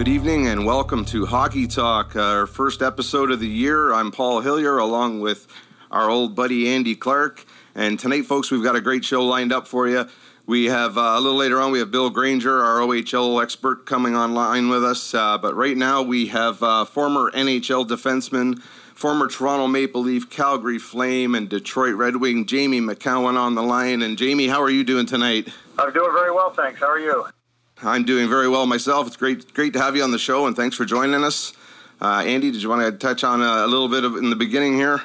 Good evening and welcome to Hockey Talk, our first episode of the year. I'm Paul Hillier along with our old buddy Andy Clark. And tonight, folks, we've got a great show lined up for you. We have uh, a little later on, we have Bill Granger, our OHL expert, coming online with us. Uh, but right now, we have uh, former NHL defenseman, former Toronto Maple Leaf, Calgary Flame, and Detroit Red Wing, Jamie Macoun on the line. And Jamie, how are you doing tonight? I'm doing very well, thanks. How are you? I'm doing very well myself. It's great, great to have you on the show, and thanks for joining us. Uh, Andy, did you want to touch on a, a little bit of in the beginning here?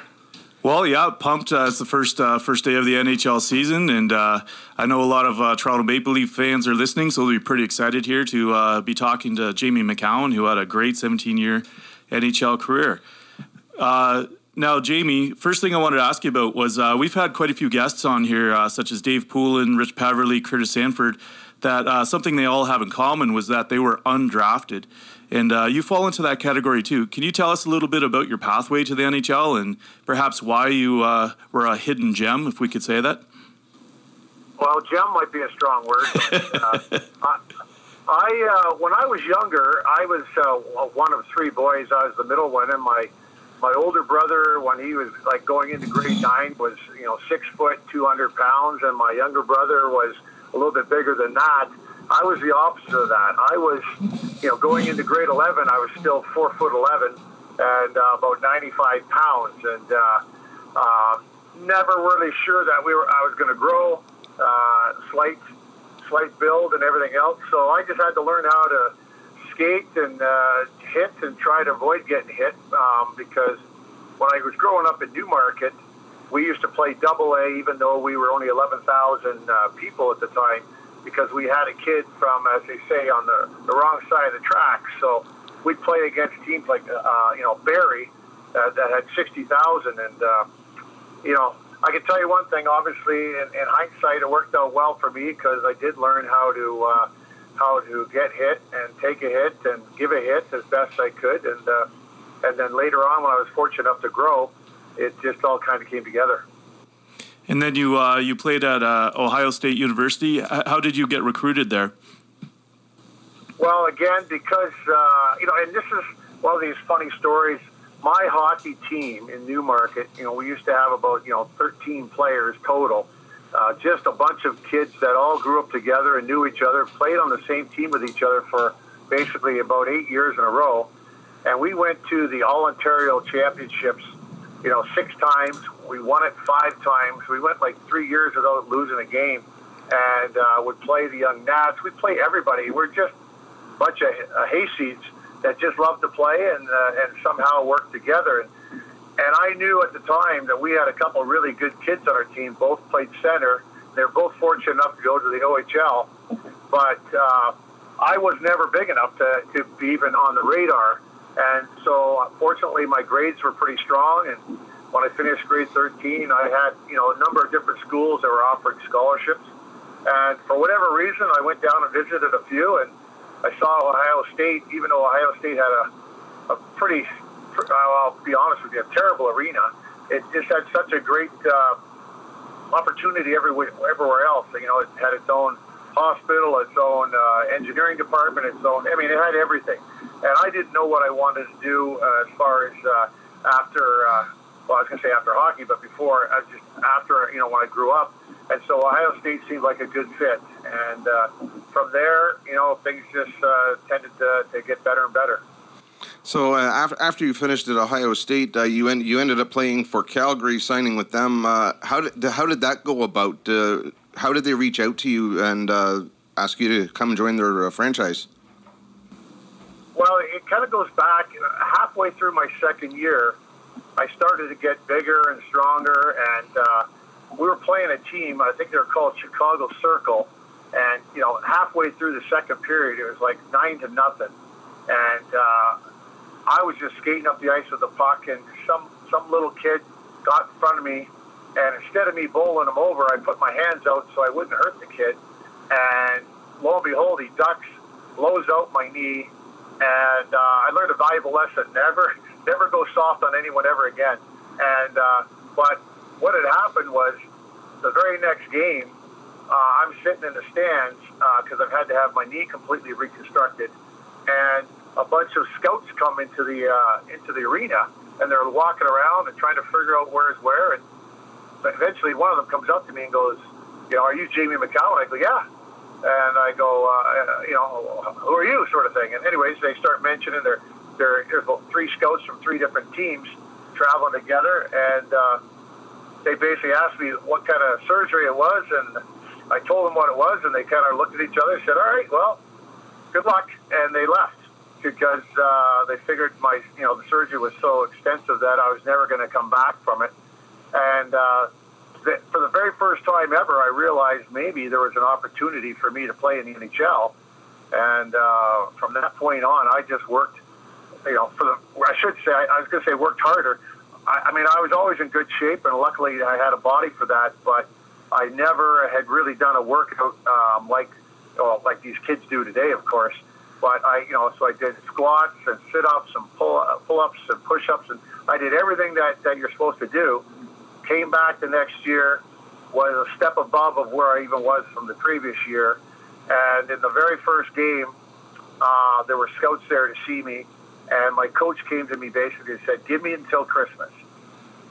Well, yeah, pumped. Uh, it's the first uh, first day of the NHL season, and uh, I know a lot of uh, Toronto Maple Leaf fans are listening, so they'll be pretty excited here to uh, be talking to Jamie Macoun, who had a great 17 year NHL career. Uh, now, Jamie, first thing I wanted to ask you about was we've had quite a few guests on here, such as Dave Poulin, Rich Peverley, Curtis Sanford that uh, something they all have in common was that they were undrafted. And uh, you fall into that category too. Can you tell us a little bit about your pathway to the NHL and perhaps why you uh, were a hidden gem, if we could say that? Well, gem might be a strong word. Uh, I, I uh, when I was younger, I was uh, one of three boys. I was the middle one, and my my older brother, when he was like going into grade nine, was you know six foot, two hundred pounds, and my younger brother was a little bit bigger than that. I was the opposite of that. I was, you know, going into grade 11, I was still four foot 11 and uh, about 95 pounds, and uh, uh, never really sure that we were. I was going to grow, uh, slight, slight build, and everything else. So I just had to learn how to skate and uh, hit and try to avoid getting hit um, because when I was growing up in Newmarket we used to play double A, even though we were only 11,000 uh, people at the time, because we had a kid from, as they say, on the, the wrong side of the track. So we'd play against teams like, uh, you know, Barrie uh, that had 60,000. And, uh, you know, I can tell you one thing, obviously, in, in hindsight, it worked out well for me because I did learn how to, uh, how to get hit and take a hit and give a hit as best I could. And, uh, and then later on, when I was fortunate enough to grow, it just all kind of came together. And then you uh, you played at uh, Ohio State University. How did you get recruited there? Well, again, because uh, you know, and this is one of these funny stories. My hockey team in Newmarket, you know, we used to have about you know 13 players total. Uh, just a bunch of kids that all grew up together and knew each other, played on the same team with each other for basically about eight years in a row. And we went to the All Ontario Championships you know, six times. We won it five times. We went like three years without losing a game, and uh, would play the young Nats. We play everybody. We're just a bunch of uh, hayseeds that just love to play and uh, and somehow work together. And, and I knew at the time that we had a couple really good kids on our team. Both played center. They're both fortunate enough to go to the OHL, but uh, I was never big enough to, to be even on the radar. And so, fortunately, my grades were pretty strong. And when I finished grade 13, I had you know a number of different schools that were offering scholarships. And for whatever reason, I went down and visited a few, and I saw Ohio State. Even though Ohio State had a a pretty, I'll be honest with you, a terrible arena. It just had such a great uh, opportunity everywhere, everywhere else. You know, it had its own hospital, its own uh, engineering department, its own. I mean, it had everything and I didn't know what I wanted to do uh, as far as uh, after. Uh, well, I was going to say after hockey, but before, was just after you know when I grew up, and so Ohio State seemed like a good fit, and uh, from there, you know, things just uh, tended to, to get better and better. So uh, after, after you finished at Ohio State, uh, you en- you ended up playing for Calgary, signing with them. Uh, how did how did that go about? How did they reach out to you and uh, ask you to come join their uh, franchise? Well, it kind of goes back halfway through my second year. I started to get bigger and stronger, and uh, we were playing a team. I think they were called Chicago Circle, and you know, halfway through the second period, it was like nine to nothing, and uh, I was just skating up the ice with the puck, and some some little kid got in front of me, and instead of me bowling him over, I put my hands out so I wouldn't hurt the kid, and lo and behold, he ducks, blows out my knee, and uh, I learned a valuable lesson: never, never go soft on anyone ever again. And uh, but what had happened was the very next game, uh, I'm sitting in the stands because uh, I've had to have my knee completely reconstructed, and a bunch of scouts come into the uh, into the arena, and they're walking around and trying to figure out where's where. And eventually, one of them comes up to me and goes, "You know, are you Jamie Macoun?" I go, "Yeah." And I go, uh, "You know, who are you?" Sort of thing. And anyways, they start mentioning their their three scouts from three different teams traveling together, and uh, they basically asked me what kind of surgery it was, and I told them what it was, and they kind of looked at each other and said, "All right, well, good luck," and they left because uh, they figured my, you know, the surgery was so extensive that I was never going to come back from it. And uh, the, for the very first time ever, I realized maybe there was an opportunity for me to play in the NHL. And uh, from that point on, I just worked, you know, for the, I should say, I, I was going to say worked harder. I, I mean, I was always in good shape, and luckily I had a body for that, but I never had really done a workout um, like, well, like these kids do today, of course. But I, you know, so I did squats and sit-ups and pull pull-ups and push-ups, and I did everything that that you're supposed to do. Came back the next year, was a step above of where I even was from the previous year, and in the very first game, uh, there were scouts there to see me, and my coach came to me basically and said, "Give me until Christmas."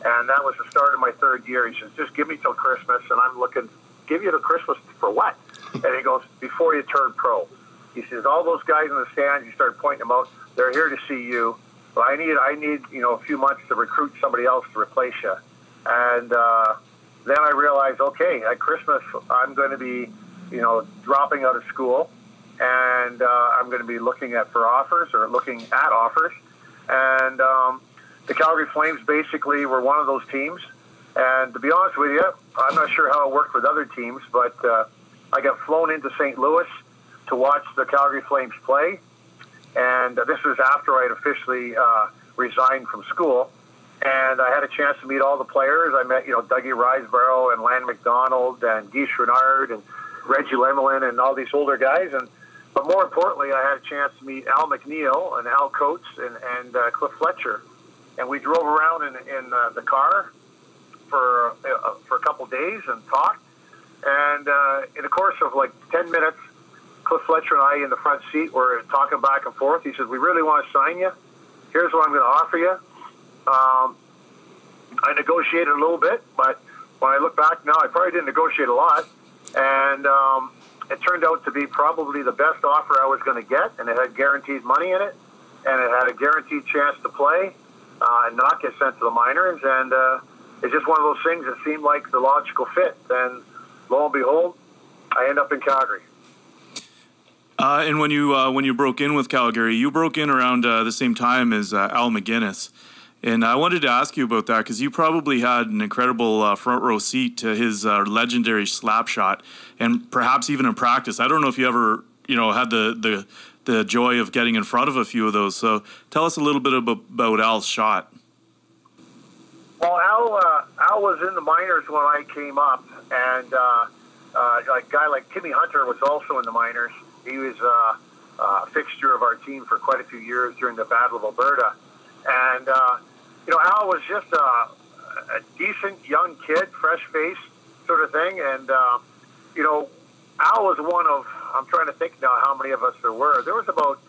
And that was the start of my third year. He says, "Just give me till Christmas," and I'm looking, "Give you till Christmas for what?" And he goes, "Before you turn pro." He says, all those guys in the stands, you start pointing them out, they're here to see you. But I need, I need, you know, a few months to recruit somebody else to replace you. And uh, then I realized, okay, at Christmas, I'm going to be, you know, dropping out of school, and uh, I'm going to be looking at for offers or looking at offers. And um, the Calgary Flames basically were one of those teams. And to be honest with you, I'm not sure how it worked with other teams, but uh, I got flown into St. Louis to watch the Calgary Flames play. And this was after I had officially uh, resigned from school. And I had a chance to meet all the players. I met, you know, Dougie Risebrough and Lanny McDonald and Guy Chouinard and Reggie Lemelin and all these older guys. And but more importantly, I had a chance to meet Al McNeil and Al Coates and, and uh, Cliff Fletcher. And we drove around in, in uh, the car for uh, for a couple days and talked. And uh, in the course of like 10 minutes, Cliff Fletcher and I in the front seat were talking back and forth. He said, "We really want to sign you. Here's what I'm going to offer you." Um, I negotiated a little bit, but when I look back now, I probably didn't negotiate a lot, and um, it turned out to be probably the best offer I was going to get, and it had guaranteed money in it, and it had a guaranteed chance to play uh, and not get sent to the minors, and uh, it's just one of those things that seemed like the logical fit. And lo and behold, I end up in Calgary. Uh, and when you uh, when you broke in with Calgary, you broke in around uh, the same time as uh, Al MacInnis, and I wanted to ask you about that because you probably had an incredible uh, front row seat to his uh, legendary slap shot, and perhaps even in practice. I don't know if you ever you know had the the the joy of getting in front of a few of those. So tell us a little bit about, about Al's shot. Well, Al Al was in the minors when I came up, and a guy like Timmy Hunter was also in the minors he was uh, a fixture of our team for quite a few years during the Battle of Alberta. And, uh, you know, Al was just a, a decent young kid, fresh face sort of thing. And, uh, you know, Al was one of, I'm trying to think now how many of us there were. There was about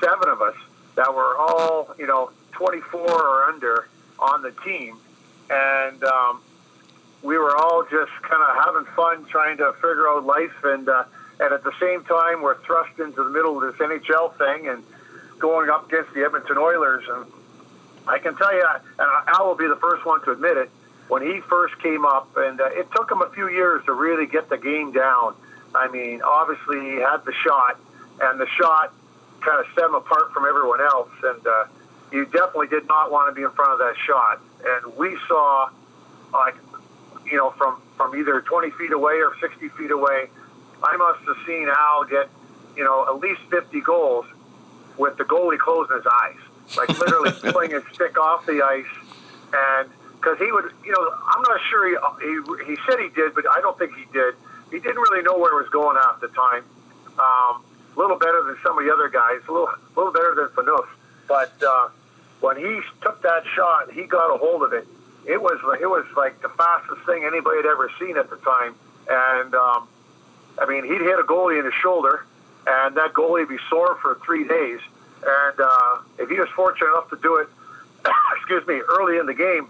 seven of us that were all, you know, 24 or under on the team. And um, we were all just kind of having fun trying to figure out life. And, uh, and at the same time, we're thrust into the middle of this NHL thing and going up against the Edmonton Oilers. And I can tell you, and Al will be the first one to admit it, when he first came up, and uh, it took him a few years to really get the game down. I mean, obviously he had the shot, and the shot kind of set him apart from everyone else. And uh, you definitely did not want to be in front of that shot. And we saw, like, you know, from from either 20 feet away or 60 feet away, I must have seen Al get, you know, at least 50 goals with the goalie closing his eyes, like literally pulling his stick off the ice, and because he would, you know, I'm not sure he, he he said he did, but I don't think he did. He didn't really know where it was going half the time. Um, a little better than some of the other guys, a little, a little better than Phaneuf. But uh, when he took that shot, he got a hold of it. It was it was like the fastest thing anybody had ever seen at the time, and um, I mean, he'd hit a goalie in the shoulder, and that goalie would be sore for three days. And uh, if he was fortunate enough to do it, excuse me, early in the game,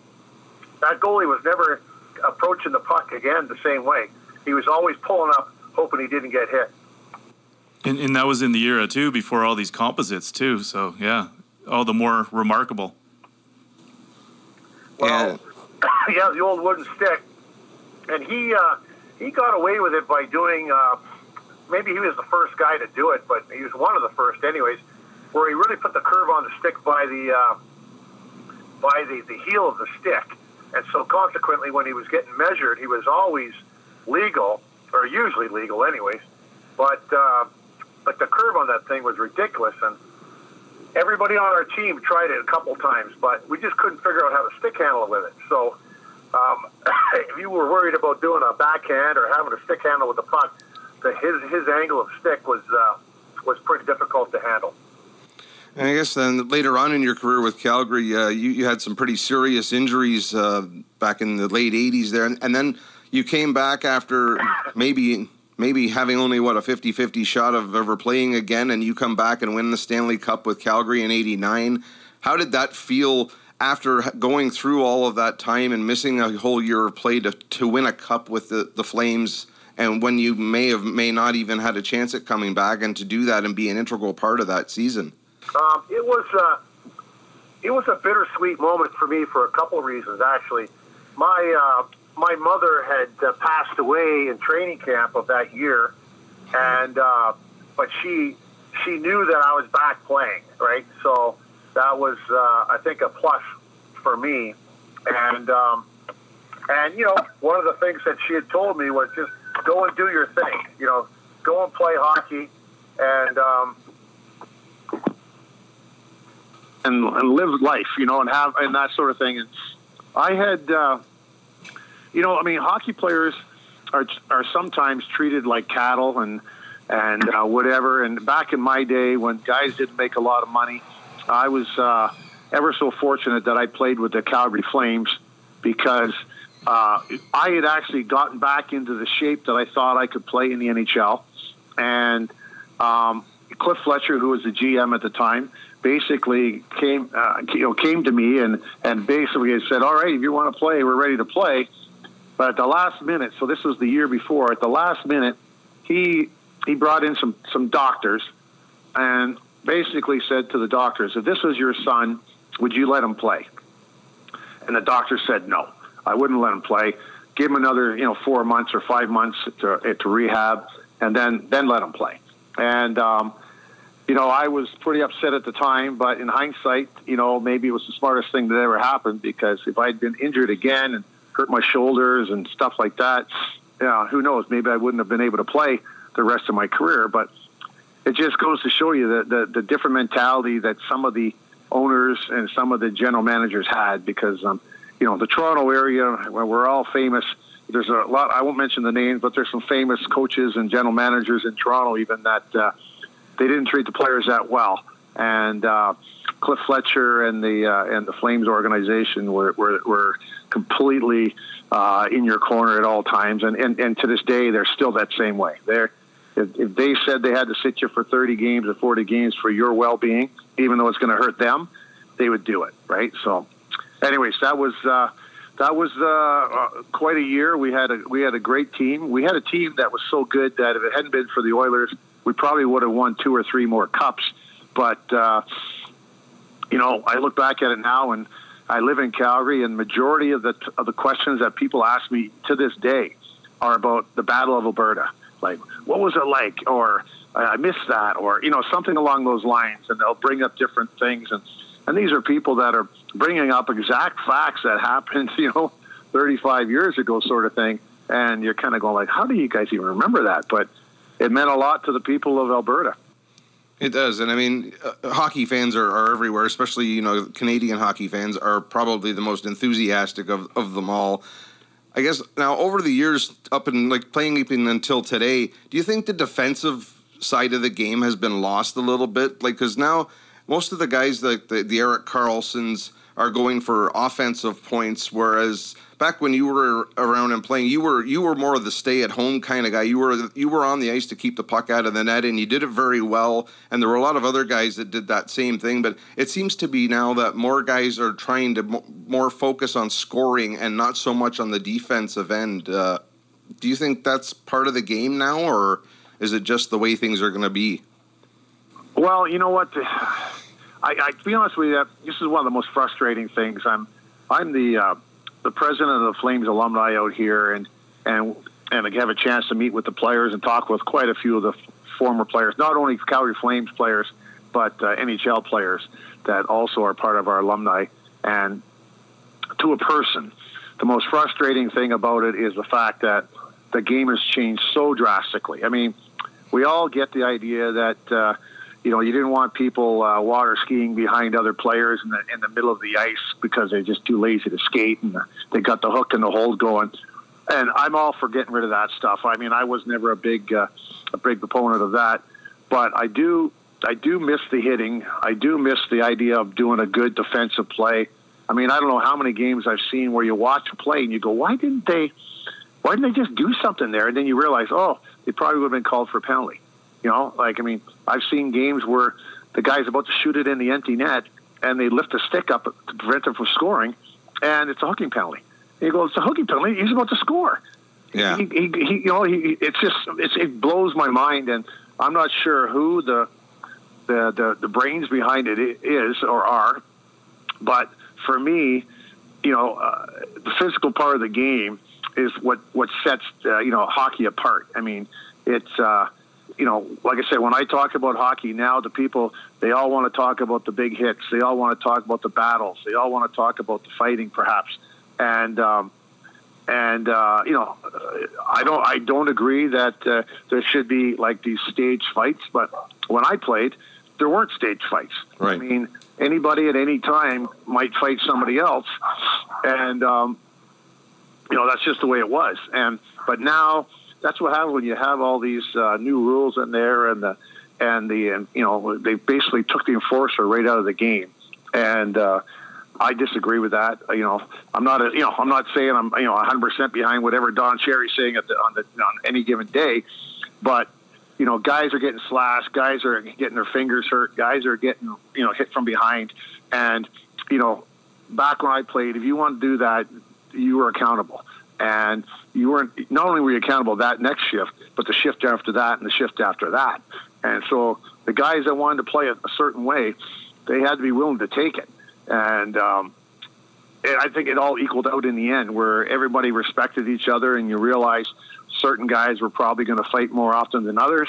that goalie was never approaching the puck again the same way. He was always pulling up, hoping he didn't get hit. And, and that was in the era too, before all these composites too. So yeah, all the more remarkable. Well, yeah, yeah the old wooden stick, and he uh, he got away with it by doing. Uh, maybe he was the first guy to do it, but he was one of the first, anyways. Where he really put the curve on the stick by the uh, by the, the heel of the stick, and so consequently, when he was getting measured, he was always legal, or usually legal, anyways. But uh, but the curve on that thing was ridiculous, and everybody on our team tried it a couple times, but we just couldn't figure out how to stick handle it with it. So um, if you were worried about doing a backhand or having a stick handle with the puck, the, his his angle of stick was uh, was pretty difficult to handle. And I guess then later on in your career with Calgary, uh, you, you had some pretty serious injuries uh, back in the late '80s there, and, and then you came back after maybe maybe having only what a 50-50 shot of ever playing again and you come back and win the Stanley Cup with Calgary in 89 how did that feel after going through all of that time and missing a whole year of play to, to win a cup with the, the Flames? And when you may have may not even had a chance at coming back and to do that and be an integral part of that season um, it was uh, it was a bittersweet moment for me for a couple of reasons actually. My uh, my mother had uh, passed away in training camp of that year, and uh, but she she knew that I was back playing, right? So that was uh, I think a plus for me, and um, and you know one of the things that she had told me was just go and do your thing, you know, go and play hockey, and um, and, and live life, you know, and have and that sort of thing. And I had. Uh, you know, I mean, hockey players are are sometimes treated like cattle and and uh, whatever. And back in my day, when guys didn't make a lot of money, I was uh, ever so fortunate that I played with the Calgary Flames because uh, I had actually gotten back into the shape that I thought I could play in the NHL. And um, Cliff Fletcher, who was the GM at the time, basically came uh, you know came to me and and basically said, "All right, if you want to play, we're ready to play." But at the last minute, so this was the year before, at the last minute, he he brought in some some doctors and basically said to the doctors, if this was your son, would you let him play? And the doctor said no, I wouldn't let him play. Give him another, you know, four months or five months to to rehab, and then then let him play. And um, you know, I was pretty upset at the time, but in hindsight, you know, maybe it was the smartest thing that ever happened because if I'd been injured again and hurt my shoulders and stuff like that. Yeah, who knows? Maybe I wouldn't have been able to play the rest of my career. But it just goes to show you the, the, the different mentality that some of the owners and some of the general managers had because, um, you know, the Toronto area, where we're all famous, there's a lot, I won't mention the names, but there's some famous coaches and general managers in Toronto even that uh, they didn't treat the players that well. And uh, Cliff Fletcher and the uh, and the Flames organization were, were, were completely uh, in your corner at all times. And, and, and to this day, they're still that same way. They're, if, if they said they had to sit you for 30 games or 40 games for your well being, even though it's going to hurt them, they would do it, right? So, anyways, that was. Uh, that was uh, uh, quite a year. We had a we had a great team. We had a team that was so good that if it hadn't been for the Oilers, we probably would have won two or three more cups. But uh, you know, I look back at it now, and I live in Calgary, and majority of the of the questions that people ask me to this day are about the Battle of Alberta. Like, what was it like, or I missed that, or you know, something along those lines, and they'll bring up different things, and and these are people that are bringing up exact facts that happened, you know, 35 years ago, sort of thing, and you're kind of going like, how do you guys even remember that? But it meant a lot to the people of Alberta. It does, and I mean, uh, hockey fans are, are everywhere. Especially, you know, Canadian hockey fans are probably the most enthusiastic of, of them all. I guess now over the years, up and like playing even until today, do you think the defensive side of the game has been lost a little bit? Like, because now most of the guys, like the, the Erik Karlssons, are going for offensive points, whereas back when you were around and playing, you were you were more of the stay-at-home kind of guy. You were you were on the ice to keep the puck out of the net, and you did it very well. And there were a lot of other guys that did that same thing. But it seems to be now that more guys are trying to more focus on scoring and not so much on the defensive end. Uh, do you think that's part of the game now, or is it just the way things are going to be? Well, you know what. I, I to be honest with you, this is one of the most frustrating things. I'm I'm the uh, the president of the Flames alumni out here, and and and I have a chance to meet with the players and talk with quite a few of the former players, not only Calgary Flames players, but uh, NHL players that also are part of our alumni. And to a person, the most frustrating thing about it is the fact that the game has changed so drastically. I mean, we all get the idea that. Uh, you know, you didn't want people uh, water skiing behind other players in the in the middle of the ice because they're just too lazy to skate and they got the hook and the hold going. And I'm all for getting rid of that stuff. I mean, I was never a big uh, a big proponent of that, but I do I do miss the hitting. I do miss the idea of doing a good defensive play. I mean, I don't know how many games I've seen where you watch a play and you go, why didn't they? Why didn't they just do something there? And then you realize, oh, they probably would have been called for a penalty. You know, like I mean, I've seen games where the guy's about to shoot it in the empty net, and they lift a stick up to prevent him from scoring, and it's a hooking penalty. And you go, it's a hooking penalty. He's about to score. Yeah. He, he, he you know, he, it's just it's, it blows my mind, and I'm not sure who the the the, the brains behind it is or are, but for me, you know, uh, the physical part of the game is what what sets uh, you know hockey apart. I mean, it's. Uh, you know, like I said, when I talk about hockey now, the people they all want to talk about the big hits. They all want to talk about the battles. They all want to talk about the fighting, perhaps. And um, and uh, you know, I don't I don't agree that uh, there should be like these stage fights. But when I played, there weren't stage fights. Right. I mean, anybody at any time might fight somebody else, and um, you know that's just the way it was. And but now that's what happens when you have all these uh, new rules in there, and the and the and you know they basically took the enforcer right out of the game, and uh, I disagree with that. You know, I'm not a, you know I'm not saying I'm you know 100 percent behind whatever Don Cherry's saying at the, on the on any given day, but you know guys are getting slashed, guys are getting their fingers hurt, guys are getting you know hit from behind, and you know back when I played, if you want to do that, you were accountable and you weren't not only were you accountable that next shift, but the shift after that and the shift after that. And so the guys that wanted to play it a certain way, they had to be willing to take it. And um, I think it all equaled out in the end, where everybody respected each other, and you realize certain guys were probably going to fight more often than others,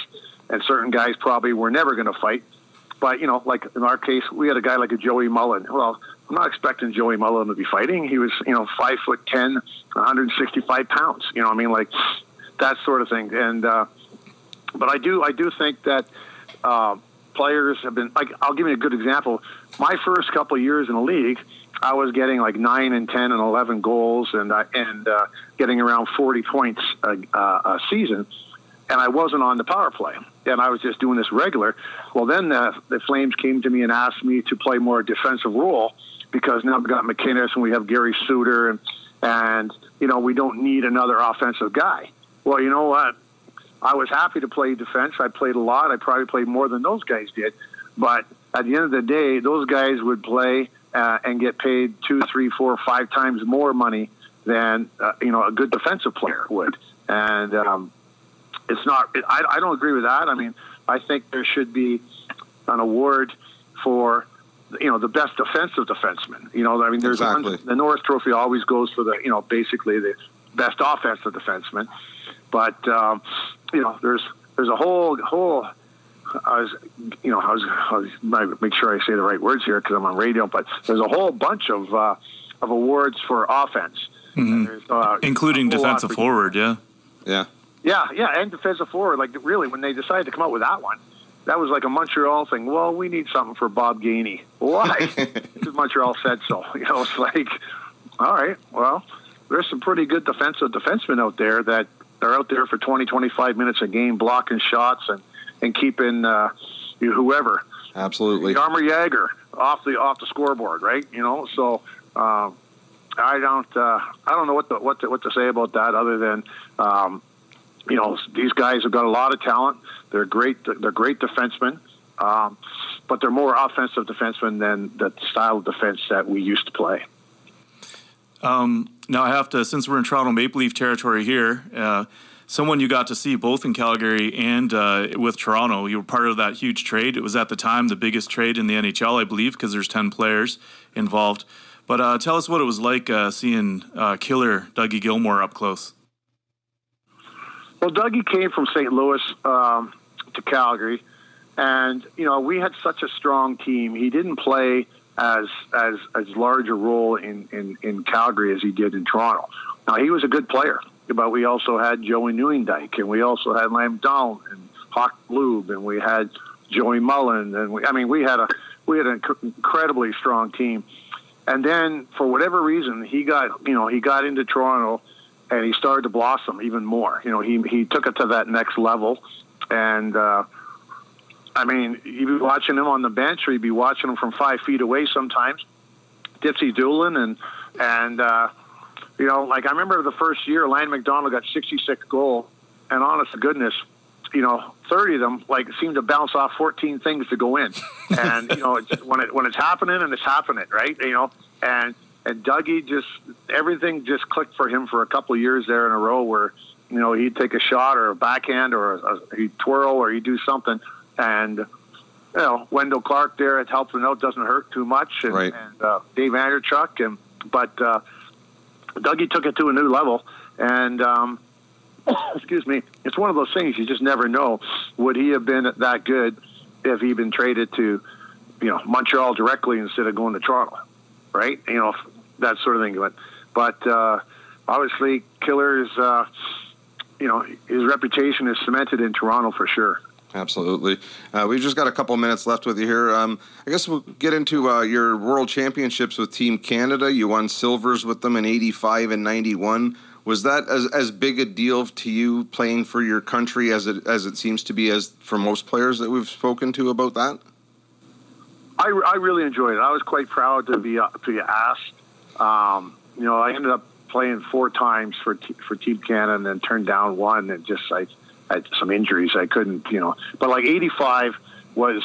and certain guys probably were never going to fight. But you know, like in our case, we had a guy like a Joey Mullen. Well, I'm not expecting Joey Mullen to be fighting. He was, you know, five foot ten, 165 pounds. You know, I mean, like that sort of thing. And uh, but I do, I do think that uh, players have been like. I'll give you a good example. My first couple years in the league, I was getting like nine and ten and eleven goals, and uh, and uh, getting around 40 points a, uh, a season and I wasn't on the power play, and I was just doing this regular. Well, then the, the Flames came to me and asked me to play more defensive role because now we've got MacInnis and we have Gary Suter, and and you know we don't need another offensive guy. Well, you know what? I was happy to play defense. I played a lot. I probably played more than those guys did, but at the end of the day, those guys would play uh, and get paid two, three, four, five times more money than uh, you know a good defensive player would. And um, it's not. I, I don't agree with that. I mean, I think there should be an award for you know the best defensive defenseman. You know, I mean, there's exactly. one, the Norris Trophy always goes for the you know basically the best offensive defenseman, but um, you know there's there's a whole whole. I was, you know, I was, I was make sure I say the right words here because I'm on radio. But there's a whole bunch of uh, of awards for offense, mm-hmm. uh, including defensive forward. Yeah, yeah. Yeah, yeah, and defensive forward. Like really, when they decided to come out with that one, that was like a Montreal thing. Well, we need something for Bob Gainey. Why? because Montreal said so. You know, it's like, all right, well, there's some pretty good defensive defensemen out there that are out there for 20, 25 minutes a game, blocking shots and and keeping uh, you whoever. Absolutely. Jaromir Jagr off the off the scoreboard, right? You know, so um, I don't uh, I don't know what the, what to, what to say about that other than um, you know these guys have got a lot of talent. They're great. They're great defensemen, um, but they're more offensive defensemen than the style of defense that we used to play. Um, now I have to, since we're in Toronto Maple Leaf territory here. Uh, someone you got to see both in Calgary and uh, with Toronto. You were part of that huge trade. It was at the time the biggest trade in the NHL, I believe, because there's 10 players involved. But uh, tell us what it was like uh, seeing uh, killer Dougie Gilmour up close. Well, Dougie came from St. Louis um, to Calgary, and you know we had such a strong team. He didn't play as as as large a role in in, in Calgary as he did in Toronto. Now he was a good player but we also had Joey Nieuwendyk, and we also had Lam Down and Hakan Loob, and we had Joey Mullen, and we, I mean, we had a we had an incredibly strong team. And then, for whatever reason, he got you know he got into Toronto, and he started to blossom even more. You know, he he took it to that next level, and uh, I mean, you'd be watching him on the bench, or you'd be watching him from five feet away sometimes. Dipsy Doolin and and uh, you know, like I remember the first year, Lanny McDonald got 66 goal, and honest to goodness, you know, 30 of them like seemed to bounce off 14 things to go in, and you know, it's, when it when it's happening and it's happening, right? You know, and and Dougie just everything just clicked for him for a couple of years there in a row where you know he'd take a shot or a backhand or a, a, he'd twirl or he'd do something, and you know Wendel Clark there it him out doesn't hurt too much, and, right. and uh, Dave Andreychuk and but. Uh, Dougie took it to a new level, and um, excuse me, it's one of those things you just never know. Would he have been that good if he'd been traded to, you know, Montreal directly instead of going to Toronto, right? You know, that sort of thing. But, but uh, obviously, Killer's, uh, you know, his reputation is cemented in Toronto for sure. Absolutely. Uh, we've just got a couple minutes left with you here. Um, I guess we'll get into uh, your World Championships with Team Canada. You won silvers with them in 85 and 91. Was that as, as big a deal to you playing for your country as it as it seems to be as for most players that we've spoken to about that? I, I really enjoyed it. I was quite proud to be uh, to be asked. Um, you know, I ended up playing four times for T- for Team Canada and then turned down one and just I had some injuries. I couldn't, you know, but like 85 was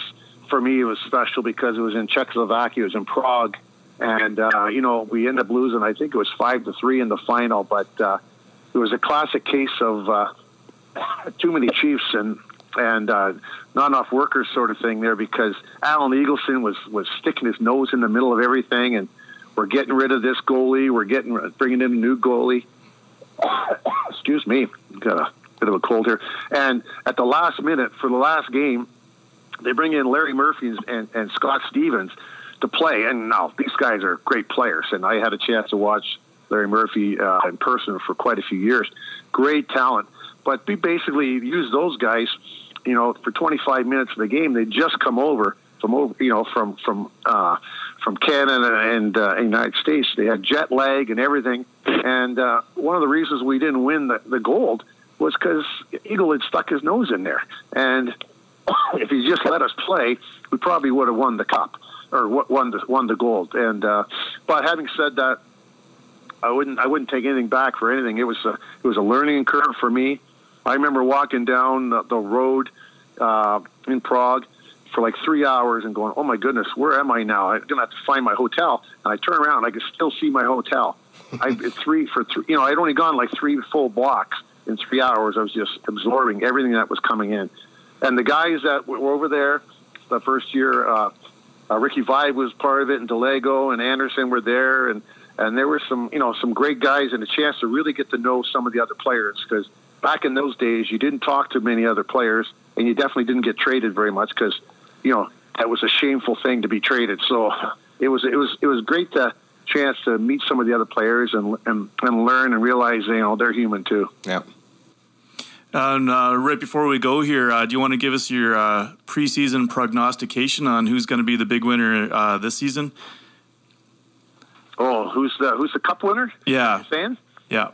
for me, it was special because it was in Czechoslovakia, it was in Prague. And, uh, you know, we ended up losing, I think it was five to three in the final, but uh, it was a classic case of uh, too many Chiefs and, and uh, not enough workers sort of thing there because Alan Eagleson was, was sticking his nose in the middle of everything. And we're getting rid of this goalie. We're getting, bringing in a new goalie. Excuse me. Got a bit of a cold here. And at the last minute for the last game, they bring in Larry Murphy and, and Scott Stevens to play. And now these guys are great players, and I had a chance to watch Larry Murphy uh, in person for quite a few years. Great talent, but we basically use those guys. You know, for 25 minutes of the game, they just come over from over, you know, from from uh, from Canada and uh, United States. They had jet lag and everything. And uh, one of the reasons we didn't win the, the gold was because Eagle had stuck his nose in there. And if he just let us play, we probably would have won the cup or won the won the gold. And uh, but having said that, I wouldn't I wouldn't take anything back for anything. It was a it was a learning curve for me. I remember walking down the, the road uh, in Prague for like three hours and going, "Oh my goodness, where am I now? I'm gonna have to find my hotel." And I turn around, I can still see my hotel. I three for three, you know, I'd only gone like three full blocks in three hours. I was just absorbing everything that was coming in. And the guys that were over there the first year, uh, uh, Ricky Vaive was part of it, and Delego and Anderson were there, and and there were some you know some great guys, and a chance to really get to know some of the other players because back in those days you didn't talk to many other players, and you definitely didn't get traded very much because you know that was a shameful thing to be traded. So it was it was it was great to chance to meet some of the other players and and, and learn and realize you know they're human too. Yeah. And uh, right before we go here, uh, do you want to give us your uh, preseason prognostication on who's going to be the big winner uh, this season? Oh, who's the who's the cup winner? Yeah, fans. Yeah.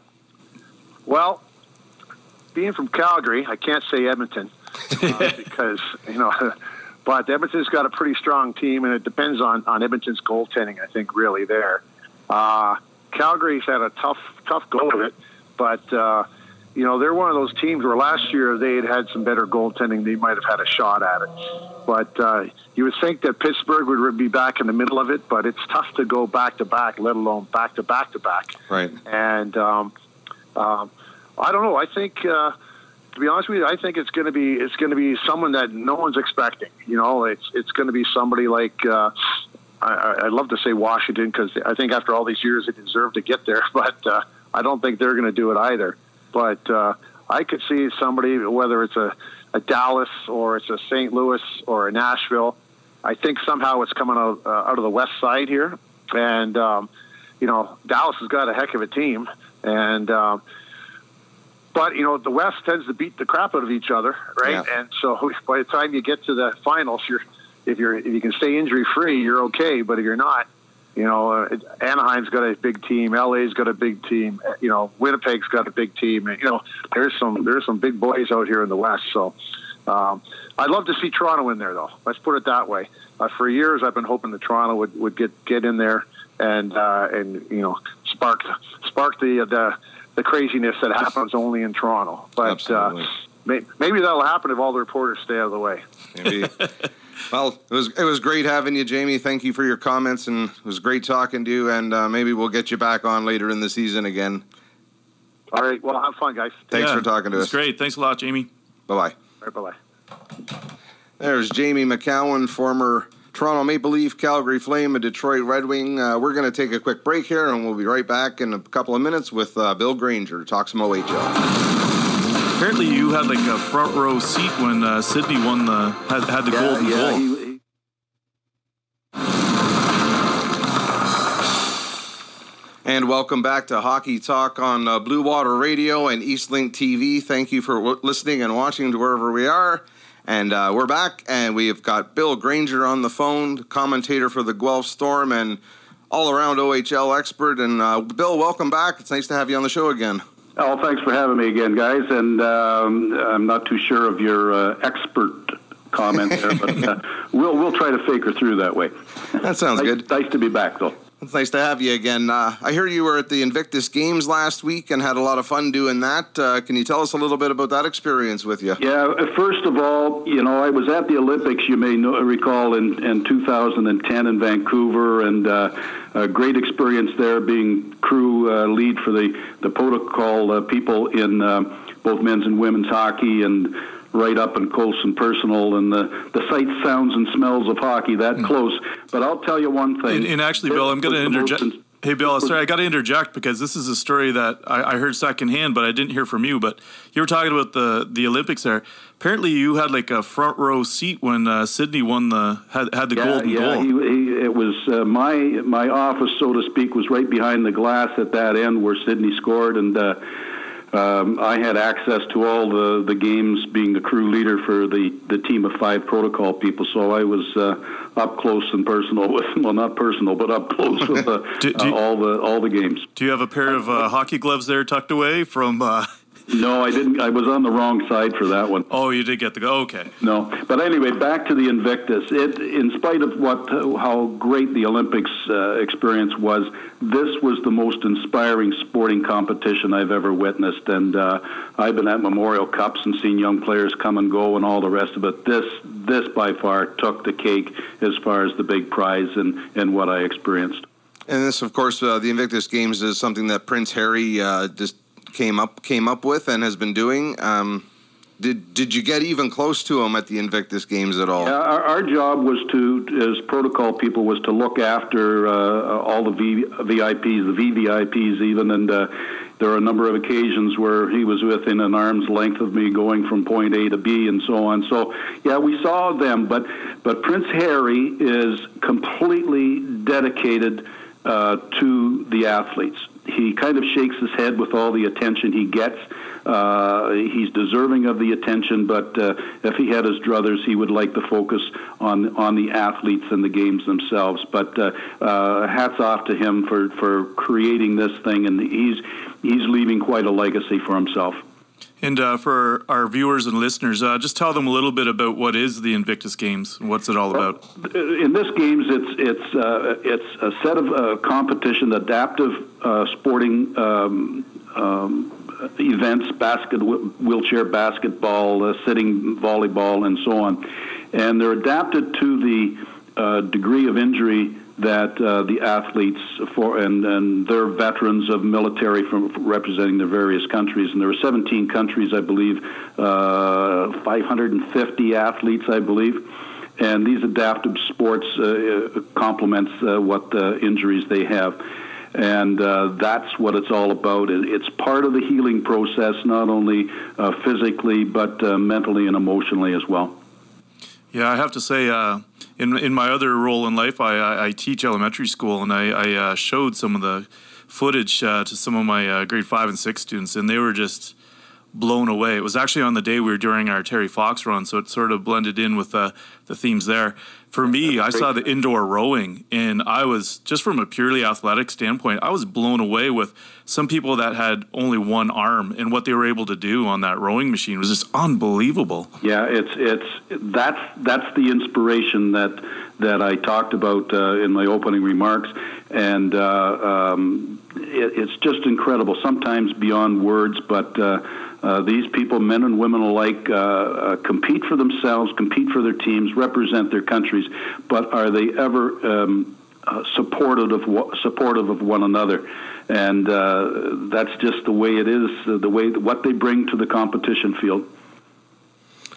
Well, being from Calgary, I can't say Edmonton uh, because you know But Edmonton's got a pretty strong team, and it depends on, on Edmonton's goaltending, I think, really there. Uh, Calgary's had a tough, tough go of it, but, uh, you know, they're one of those teams where last year they had had some better goaltending. They might have had a shot at it. But uh, you would think that Pittsburgh would be back in the middle of it, but it's tough to go back to back, let alone back to back to back. Right. And um, um, I don't know. I think, uh, to be honest with you, I think it's going to be it's going to be someone that no one's expecting. You know, it's it's going to be somebody like. Uh, I, I'd love to say Washington because I think after all these years they deserve to get there, but uh, I don't think they're going to do it either. But uh, I could see somebody, whether it's a, a Dallas or it's a St. Louis or a Nashville. I think somehow it's coming out, uh, out of the west side here, and um, you know Dallas has got a heck of a team, and um, but you know the West tends to beat the crap out of each other, right? Yeah. And so by the time you get to the finals, you're if you're if you can stay injury free, you're okay. But if you're not, you know uh, Anaheim's got a big team, LA's got a big team, uh, you know Winnipeg's got a big team. And, you know there's some there's some big boys out here in the West. So um, I'd love to see Toronto in there, though. Let's put it that way. Uh, for years, I've been hoping that Toronto would, would get get in there and uh, and you know spark spark the the the craziness that happens only in Toronto. But uh, may, maybe that'll happen if all the reporters stay out of the way. Maybe. well, it was it was great having you, Jamie. Thank you for your comments, and it was great talking to you. And uh, maybe we'll get you back on later in the season again. All right. Well, have fun, guys. Thanks Yeah, for talking to It's us. great. Thanks a lot, Jamie. Bye bye. All right. Bye bye. There's Jamie Macoun, former Toronto Maple Leaf, Calgary Flame, and Detroit Red Wing. Uh, we're going to take a quick break here, and we'll be right back in a couple of minutes with uh, Bill Granger to talk some OHL. Apparently, you had like a front row seat when uh, Sidney won the had, had the golden goal. he- he- And welcome back to Hockey Talk on uh, Blue Water Radio and Eastlink TV. Thank you for w- listening and watching to wherever we are. And uh, we're back, and we've got Bill Granger on the phone, commentator for the Guelph Storm and all around OHL expert. And uh, Bill, welcome back. It's nice to have you on the show again. Oh, thanks for having me again, guys. And um, I'm not too sure of your uh, expert comment there, but uh, we'll we'll try to fake her through that way. That sounds Nice, good. nice to be back, though. It's nice to have you again. Uh, I hear you were at the Invictus Games last week and had a lot of fun doing that. Uh, can you tell us a little bit about that experience with you? Yeah, uh, first of all, you know, I was at the Olympics, you may know, recall, in, in 2010 in Vancouver, and uh, a great experience there being crew uh, lead for the, the protocol uh, people in both men's and women's hockey and right up and close and personal and the, the sights, sounds, and smells of hockey that close. But I'll tell you one thing. And, and actually, Bill, I'm going to was the most interject. Hey, Bill, sorry, I got to interject because this is a story that I, I heard secondhand, but I didn't hear from you. But you were talking about the the Olympics there. Apparently, you had like a front row seat when uh, Sidney won the had had the Yeah, golden yeah. goal. He, he, it was uh, my my office, so to speak, was right behind the glass at that end where Sidney scored, and uh, um, I had access to all the, the games, being the crew leader for the, the team of five protocol people. So I was uh, up close and personal with well, not personal, but up close with uh, Do- do- uh, all the all the games. Do you have a pair of uh, hockey gloves there tucked away from? No, I didn't. I was on the wrong side for that one. oh, you did get the go. Okay. No, but anyway, back to the Invictus. It, in spite of what, how great the Olympics uh, experience was, this was the most inspiring sporting competition I've ever witnessed. And uh, I've been at Memorial Cups and seen young players come and go and all the rest of it. This, this by far took the cake as far as the big prize and, and what I experienced. And this, of course, uh, the Invictus Games is something that Prince Harry uh, just came up came up with and has been doing. Um, did did you get even close to him at the Invictus Games at all? Yeah, our, our job was to, as protocol people, was to look after uh, all the v, VIPs, the VVIPs even, and uh, there are a number of occasions where he was within an arm's length of me going from point A to B and so on. So, yeah, we saw them, but but Prince Harry is completely dedicated uh, to the athletes. He kind of shakes his head with all the attention he gets. Uh, he's deserving of the attention, but uh, if he had his druthers, he would like to focus on on the athletes and the games themselves. But uh, uh, hats off to him for, for creating this thing, and he's he's leaving quite a legacy for himself. And uh, for our viewers and listeners, uh, just tell them a little bit about what is the Invictus Games and what's it all about. In this games, it's it's uh, it's a set of uh, competition, adaptive uh, sporting um, um, events, basket, wheelchair basketball, uh, sitting volleyball, and so on, and they're adapted to the degree of injury that uh, the athletes for and, and they're veterans of military from representing their various countries and there are 17 countries I believe uh, 550 athletes I believe and these adaptive sports uh, uh complements uh, what the injuries they have and uh, that's what it's all about. It's part of the healing process, not only physically but mentally and emotionally as well. Yeah, I have to say, uh, in in my other role in life, I, I, I teach elementary school, and I, I uh, showed some of the footage uh, to some of my uh, grade five and six students, and they were just blown away. It was actually on the day we were doing our Terry Fox run, so it sort of blended in with the the themes there for me, I saw the indoor rowing, and I was just from a purely athletic standpoint, I was blown away with some people that had only one arm and what they were able to do on that rowing machine was just unbelievable. Yeah, it's it's that's that's the inspiration that that I talked about uh, in my opening remarks, and uh, um, it, it's just incredible. Sometimes beyond words, but. Uh, uh, these people, men and women alike, uh, uh, compete for themselves, compete for their teams, represent their countries, but are they ever um, uh, supportive of supportive of one another? And uh, that's just the way it is. the way what they bring to the competition field.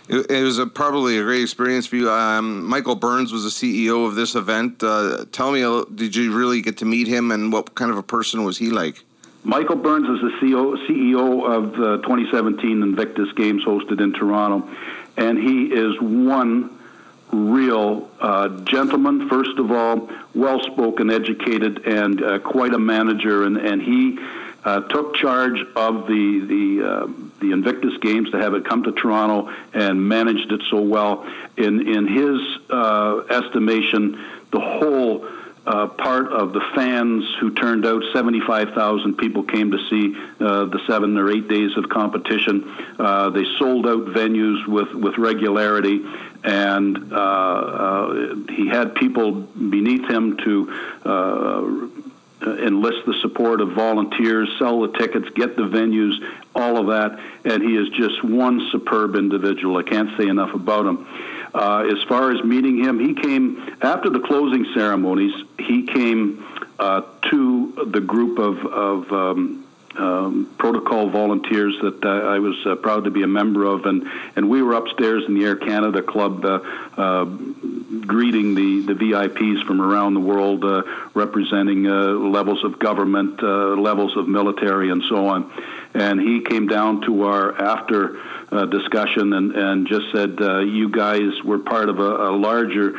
It, was a, probably a great experience for you. Um, Michael Burns was the CEO of this event. tell me, did you really get to meet him, and what kind of a person was he like? Michael Burns is the CEO, CEO of the 2017 Invictus Games hosted in Toronto, and he is one real uh, gentleman, first of all, well spoken, educated, and uh, quite a manager. And, and he uh, took charge of the, the, uh, the Invictus Games to have it come to Toronto and managed it so well. In, in his uh, estimation, the whole uh, part of the fans who turned out. 75,000 people came to see uh, the seven or eight days of competition. Uh, they sold out venues with, with regularity, and uh, uh, he had people beneath him to uh, enlist the support of volunteers, sell the tickets, get the venues, all of that. And he is just one superb individual. I can't say enough about him. Uh, as far as meeting him, he came after the closing ceremonies. He came uh, to the group of, of um, um, protocol volunteers that uh, I was uh, proud to be a member of, and, and we were upstairs in the Air Canada Club uh, uh greeting the, the VIPs from around the world, uh, representing uh, levels of government, levels of military, and so on. And he came down to our after discussion and, and just said, You guys were part of a, a larger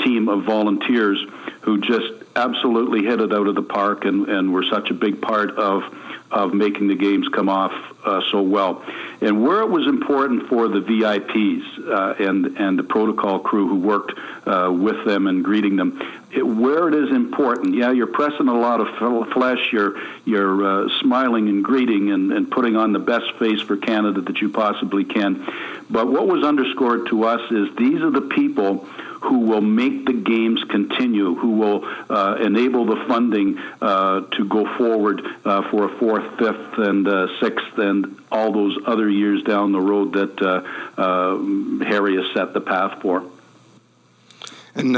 team of volunteers who just absolutely hit it out of the park and, and were such a big part of of making the games come off uh, so well. And where it was important for the VIPs uh, and and the protocol crew who worked uh, with them and greeting them, it, where it is important, yeah, you're pressing a lot of flesh, you're you're uh, smiling and greeting and, and putting on the best face for Canada that you possibly can. But what was underscored to us is these are the people who will make the games continue, who will uh, enable the funding uh, to go forward uh, for a fourth, fifth, and uh, sixth, and all those other years down the road that uh, uh, Harry has set the path for. And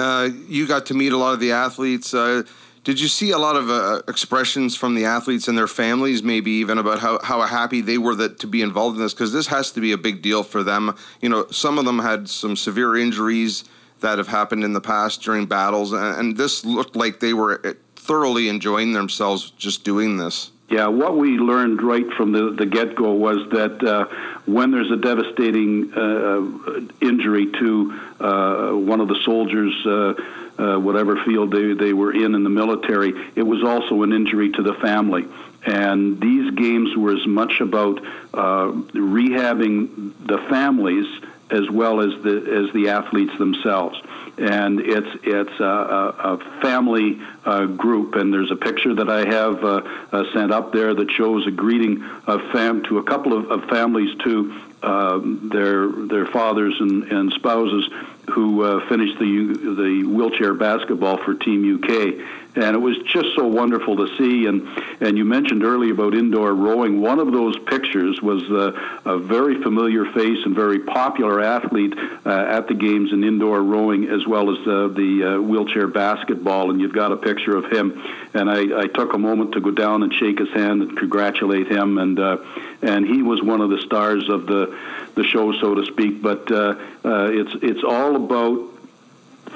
you got to meet a lot of the athletes. did you see a lot of expressions from the athletes and their families, maybe even about how, how happy they were that to be involved in this? Because this has to be a big deal for them. You know, some of them had some severe injuries that have happened in the past during battles, and this looked like they were thoroughly enjoying themselves just doing this. Yeah, what we learned right from the, the get go was that uh, when there's a devastating uh, injury to uh, one of the soldiers, uh, uh, whatever field they, they were in in the military, it was also an injury to the family. And these games were as much about uh, rehabbing the families as well as the as the athletes themselves. And it's it's a, a family uh, group, and there's a picture that I have uh, uh, sent up there that shows a greeting of fam to a couple of, of families to uh, their their fathers and, and spouses who uh, finished the the wheelchair basketball for Team UK, and it was just so wonderful to see. And and you mentioned earlier about indoor rowing. One of those pictures was uh, a very familiar face and very popular athlete uh, at the games in indoor rowing, as well as uh, the uh, wheelchair basketball. And you've got a picture of him. And I, I took a moment to go down and shake his hand and congratulate him. And uh, and he was one of the stars of the the show, so to speak. But uh, it's it's all about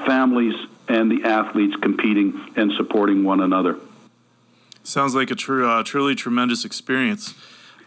families and the athletes competing and supporting one another. Sounds like a true, uh, truly tremendous experience.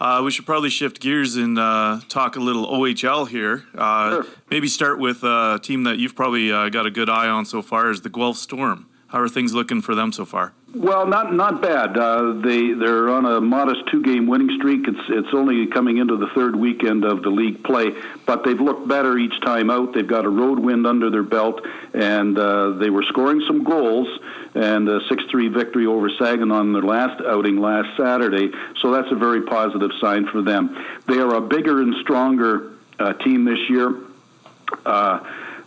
Uh, we should probably shift gears and uh, talk a little OHL here. Uh, sure. Maybe start with a team that you've probably uh, got a good eye on so far is the Guelph Storm. How are things looking for them so far? Well, not not bad. Uh, they they're on a modest two game winning streak. It's it's only coming into the third weekend of the league play, but they've looked better each time out. They've got a road win under their belt, and uh, they were scoring some goals. And a six three victory over Saginaw on their last outing last Saturday. So that's a very positive sign for them. They are a bigger and stronger uh, team this year. Uh,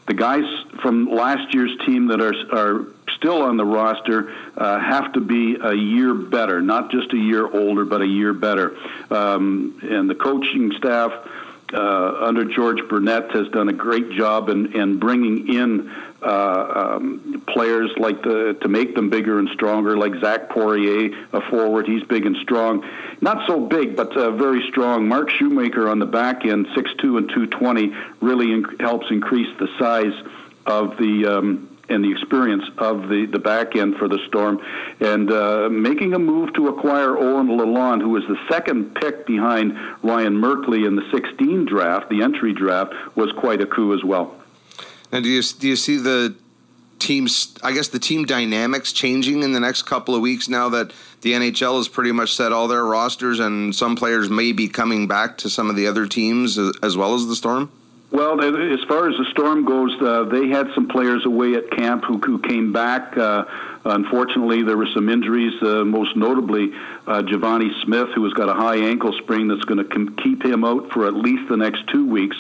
the guys from last year's team that are are still on the roster uh, have to be a year better, not just a year older, but a year better. Um, and the coaching staff uh, under George Burnett has done a great job in, in bringing in uh, um, players like the to make them bigger and stronger, like Zach Poirier, a forward. He's big and strong, not so big, but uh, very strong. Mark Shoemaker on the back end, six two and two twenty, really inc- helps increase the size of the. Um, and the experience of the, the back end for the Storm, and uh, making a move to acquire Owen Lalonde, who was the second pick behind Ryan Merkley in the 16 draft, the entry draft, was quite a coup as well. And do you do you see the teams? I guess the team dynamics changing in the next couple of weeks now that the NHL has pretty much set all their rosters, and some players may be coming back to some of the other teams as well as the Storm. Well, as far as the storm goes, uh, they had some players away at camp who, who came back. Uh, unfortunately, there were some injuries, uh, most notably uh, Givani Smith, who has got a high ankle sprain that's going to com- keep him out for at least the next two weeks.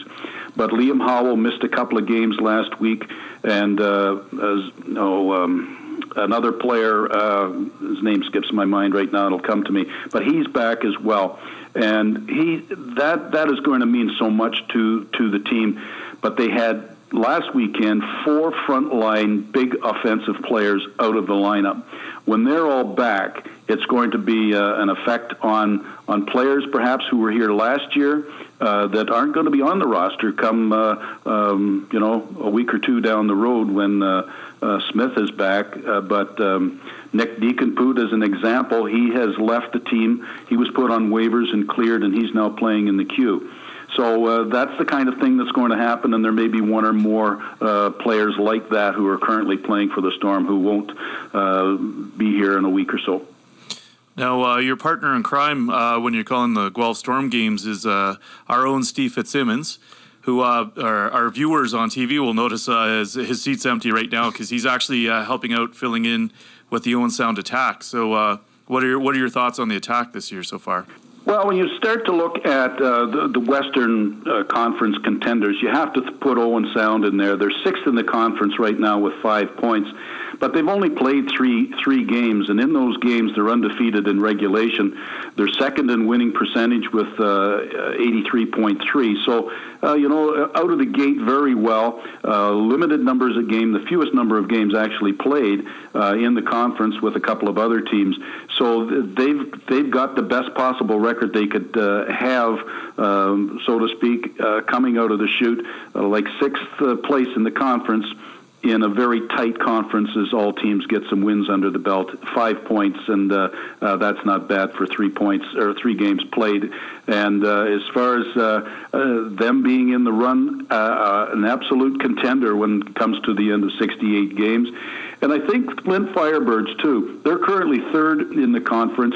But Liam Hawel missed a couple of games last week, and uh, as, no, um, another player, uh, his name skips my mind right now. It'll come to me, but he's back as well and he that that is going to mean so much to to the team. But they had last weekend four frontline big offensive players out of the lineup. When they're all back, it's going to be uh, an effect on on players perhaps who were here last year uh, that aren't going to be on the roster come uh, um, you know a week or two down the road when uh, uh, Smith is back. Uh, but um, Nick Deakin-Poot, as an example, he has left the team. He was put on waivers and cleared, and he's now playing in the Q. So uh, that's the kind of thing that's going to happen, and there may be one or more uh, players like that who are currently playing for the Storm who won't uh, be here in a week or so. Now, uh, your partner in crime uh, when you're calling the Guelph Storm games is uh, our own Steve Fitzsimmons who uh, our, our, viewers on TV will notice uh, his, his seat's empty right now because he's actually uh, helping out filling in with the Owen Sound attack. So, uh, what are your, what are your thoughts on the attack this year so far? Well, when you start to look at uh, the, the, Western uh, Conference contenders, you have to put Owen Sound in there. They're sixth in the conference right now with five points but they've only played three three games, and in those games they're undefeated in regulation. They're second in winning percentage with uh, 83.3. So uh, you know, out of the gate very well. Uh, limited numbers of game, the fewest number of games actually played uh, in the conference with a couple of other teams. So they've they've got the best possible record they could uh, have, um, so to speak, uh, coming out of the chute, like sixth place in the conference in a very tight conference as all teams get some wins under the belt. Five points, and uh, uh, that's not bad for three points or three games played. And uh, as far as uh, uh, them being in the run, uh, an absolute contender when it comes to the end of 68 games. And I think Flint Firebirds too. They're currently third in the conference.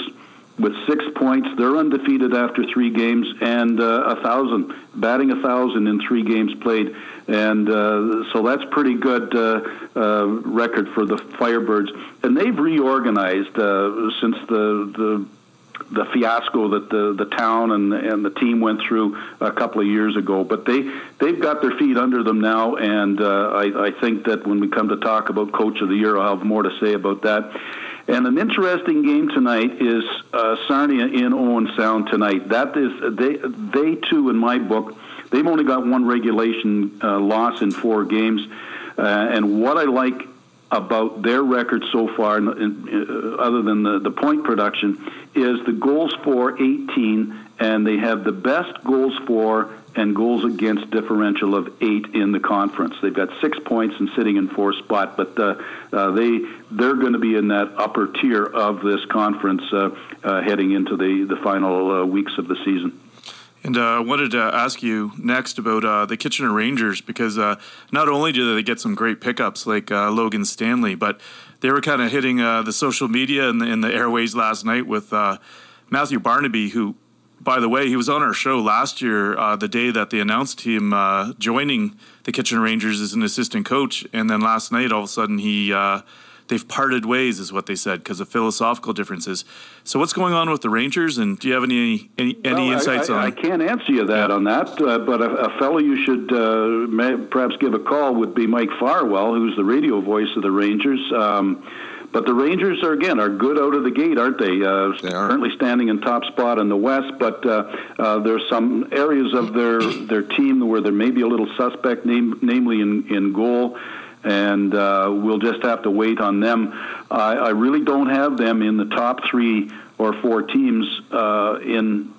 with six points. They're undefeated after three games and uh, a thousand, batting a thousand in three games played, and uh, so that's pretty good uh, uh, record for the Firebirds. And they've reorganized uh, since the the the fiasco that the the town and and the team went through a couple of years ago. But they they've got their feet under them now, and uh, I, I think that when we come to talk about Coach of the Year, I'll have more to say about that. And an interesting game tonight is uh, Sarnia in Owen Sound tonight. That is they they too in my book they've only got one regulation uh, loss in four games, uh, and what I like about their record so far, in, in, uh, other than the, the point production, is the goals for 18, and they have the best goals for and goals against differential of eight in the conference. They've got six points and sitting in fourth spot, but uh, uh, they they're going to be in that upper tier of this conference uh, uh heading into the the final uh, weeks of the season. And uh, I wanted to ask you next about uh, the Kitchener Rangers because uh, not only did they get some great pickups like uh, Logan Stanley, but they were kind of hitting uh, the social media and the, and the, airways last night with uh, Matthew Barnaby, who, by the way, he was on our show last year, the day that they announced him joining the Kitchener Rangers as an assistant coach. And then last night, all of a sudden, he they've parted ways, is what they said, because of philosophical differences. So, what's going on with the Rangers, and do you have any any, any well, insights I, I, on? I can't answer you that yeah. on that, uh, but a, a, fellow you should uh, may, perhaps give a call would be Mike Farwell, who's the radio voice of the Rangers. Um, but the Rangers are again are good out of the gate, aren't they? Uh, they are. Currently standing in top spot in the West, but uh, uh, there's some areas of their their team where there may be a little suspect, name, namely in in goal and uh, we'll just have to wait on them. I, I really don't have them in the top three or four teams uh, in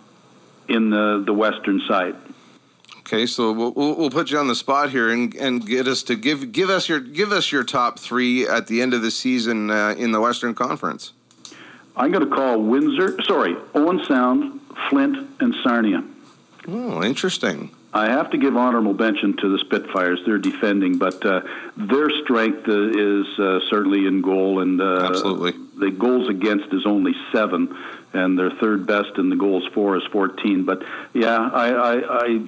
in the, the western side. Okay, so we'll, we'll put you on the spot here and, and get us to give give us your give us your top three at the end of the season uh, in the Western Conference. I'm going to call Windsor, sorry, Owen Sound, Flint, and Sarnia. Oh, interesting. I have to give honorable mention to the Spitfires. They're defending, but uh, their strength uh, is uh, certainly in goal, and uh, absolutely the goals against is only seven, and their third best in the goals for is fourteen. But yeah, I I, I,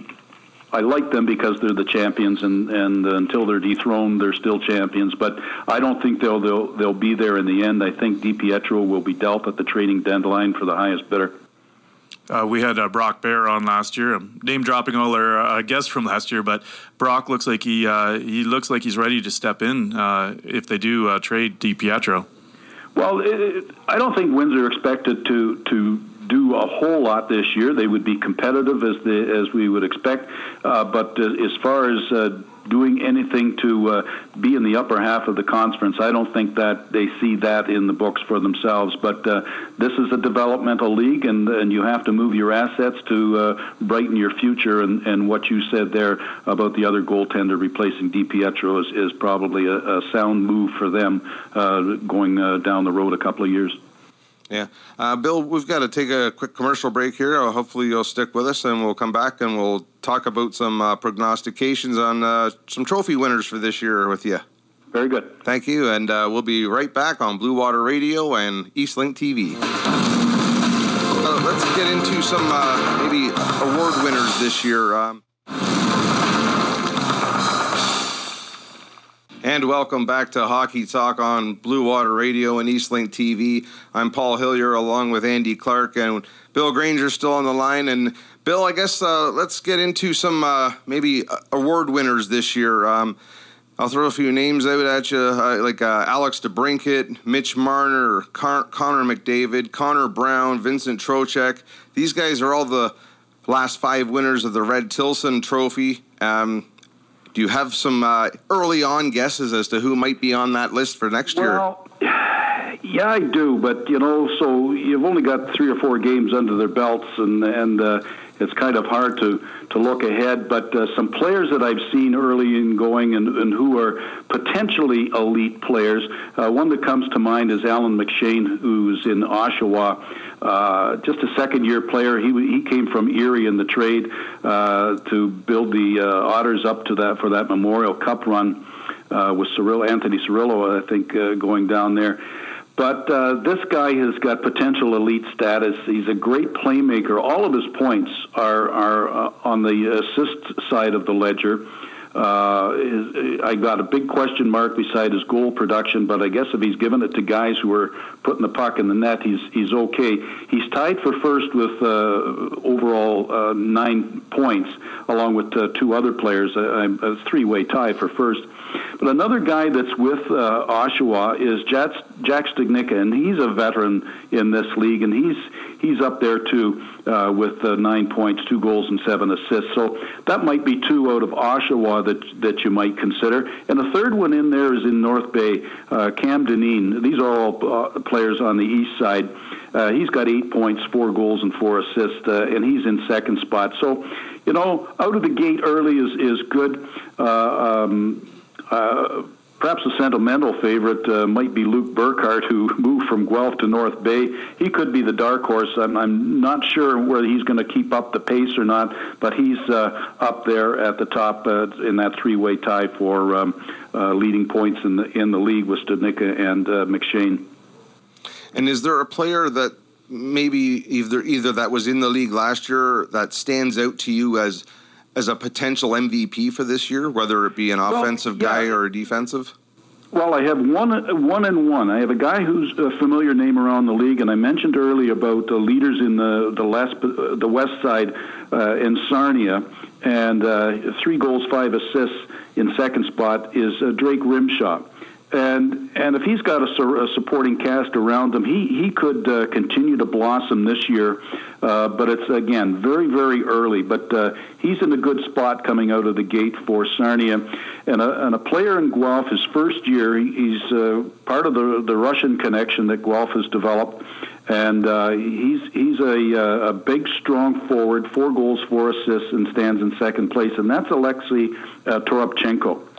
I like them because they're the champions, and and until they're dethroned, they're still champions. But I don't think they'll they'll they'll be there in the end. I think DiPietro will be dealt at the trading deadline for the highest bidder. Uh, we had uh, Brock Bear on last year. I'm name dropping all our uh, guests from last year, but Brock looks like he uh, he looks like he's ready to step in uh, if they do uh, trade DiPietro. Well, it, I don't think Windsor expected to to do a whole lot this year. They would be competitive as the as we would expect, but as far as doing anything to uh, be in the upper half of the conference. I don't think that they see that in the books for themselves. But uh, this is a developmental league, and and you have to move your assets to uh, brighten your future. And, and what you said there about the other goaltender replacing DiPietro is, is probably a, a sound move for them uh, going uh, down the road a couple of years. Yeah. Uh, Bill, we've got to take a quick commercial break here. Uh, hopefully, you'll stick with us and we'll come back and we'll talk about some uh, prognostications on uh, some trophy winners for this year with you. Very good. Thank you. And uh, we'll be right back on Blue Water Radio and Eastlink TV. Uh, let's get into some maybe award winners this year. Um, And welcome back to Hockey Talk on Blue Water Radio and Eastlink TV. I'm Paul Hillier along with Andy Clark and Bill Granger still on the line. And Bill, I guess uh, let's get into some uh, maybe award winners this year. Um, I'll throw a few names out at you, uh, like uh, Alex DeBrincat, Mitch Marner, Con- Connor McDavid, Connor Brown, Vincent Trocheck. These guys are all the last five winners of the Red Tilson Trophy. Um, do you have some uh, early on guesses as to who might be on that list for next year? Well, yeah, I do, but you know, so you've only got three or four games under their belts, and and uh, it's kind of hard to to look ahead. But uh, some players that I've seen early in going and, and who are potentially elite players. Uh, one that comes to mind is Allan McShane, who's in Oshawa. Uh, just a second year player. He he came from Erie in the trade uh, to build the uh, Otters up to that for that Memorial Cup run uh, with Anthony Cirillo, I think, going down there. But uh, this guy has got potential elite status. He's a great playmaker. All of his points are are uh, on the assist side of the ledger. Uh, I got a big question mark beside his goal production, but I guess if he's given it to guys who are putting the puck in the net, he's he's okay. He's tied for first with uh, overall uh, nine points, along with uh, two other players. A, a three-way tie for first. But another guy that's with uh, Oshawa is Jack, Jack and he's a veteran in this league, and he's he's up there too uh, with uh, nine points, two goals, and seven assists. So that might be two out of Oshawa that that you might consider. And the third one in there is in North Bay, uh, Cam Dineen. These are all uh, players on the east side. Uh, he's got eight points, four goals, and four assists, uh, and he's in second spot. So, you know, out of the gate early is is good. Uh, um, uh, perhaps a sentimental favorite uh, might be Luke Burghardt, who moved from Guelph to North Bay. He could be the dark horse. I'm, I'm not sure whether he's going to keep up the pace or not, but he's uh, up there at the top uh, in that three-way tie for um, uh, leading points in the in the league with Studnicka and uh, McShane. And is there a player that maybe either either that was in the league last year that stands out to you as as a potential MVP for this year, whether it be an well, offensive yeah. guy or a defensive? Well, I have one, one and one. I have a guy who's a familiar name around the league, and I mentioned earlier about the leaders in the the, last, the west side uh, in Sarnia, and uh, three goals, five assists in second spot is uh, Drake Rymsha and and if he's got a, a, supporting cast around him, he he could uh, continue to blossom this year. Uh, but it's again very very early. But uh, he's in a good spot coming out of the gate for Sarnia, and a, and a player in Guelph. His first year, he's uh, part of the the Russian connection that Guelph has developed. And uh, he's he's a, uh, a big, strong forward, four goals, four assists, and stands in second place. And that's Alexei Toropchenko.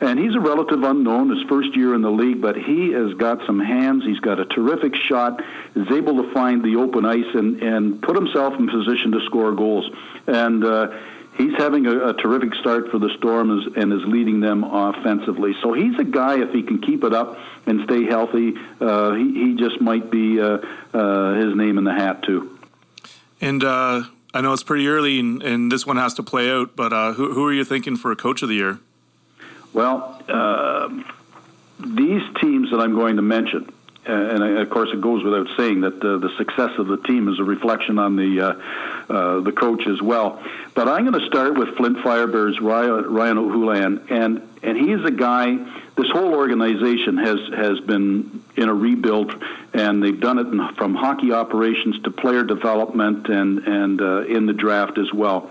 And he's a relative unknown, his first year in the league, but he has got some hands. He's got a terrific shot, is able to find the open ice and, and put himself in position to score goals. And uh, he's having a, a, terrific start for the Storm and is leading them offensively. So he's a guy, if he can keep it up and stay healthy, uh, he, he just might be uh, uh his name in the hat, too. And uh, I know it's pretty early, and, and, this one has to play out, but uh, who, who are you thinking for a coach of the year? Well, uh, these teams that I'm going to mention, uh, and of course it goes without saying that uh, the success of the team is a reflection on the uh, uh, the coach as well. But I'm going to start with Flint Firebirds Ryan, Ryan Oulahen, and and he's a guy. This whole organization has has been in a rebuild, and they've done it from hockey operations to player development and and uh, in the draft as well.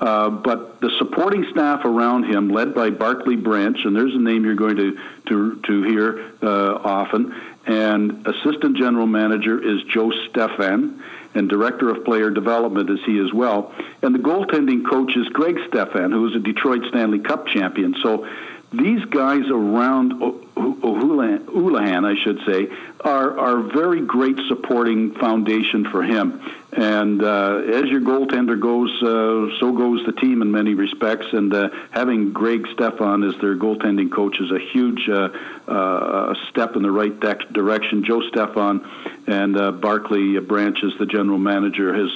Uh, but the supporting staff around him, led by Barclay Branch, and there's a name you're going to to, to hear uh, often, and assistant general manager is Joe Stefan, and director of player development is he as well. And the goaltending coach is Greg Stefan, who is a Detroit Stanley Cup champion. So these guys around Oulahen, I should say, are are very great supporting foundation for him. And uh, as your goaltender goes, uh, so goes the team in many respects. And uh, having Greg Stefan as their goaltending coach is a huge uh, uh, step in the right direction. Joe Stefan and uh, Barclay Branch as the general manager has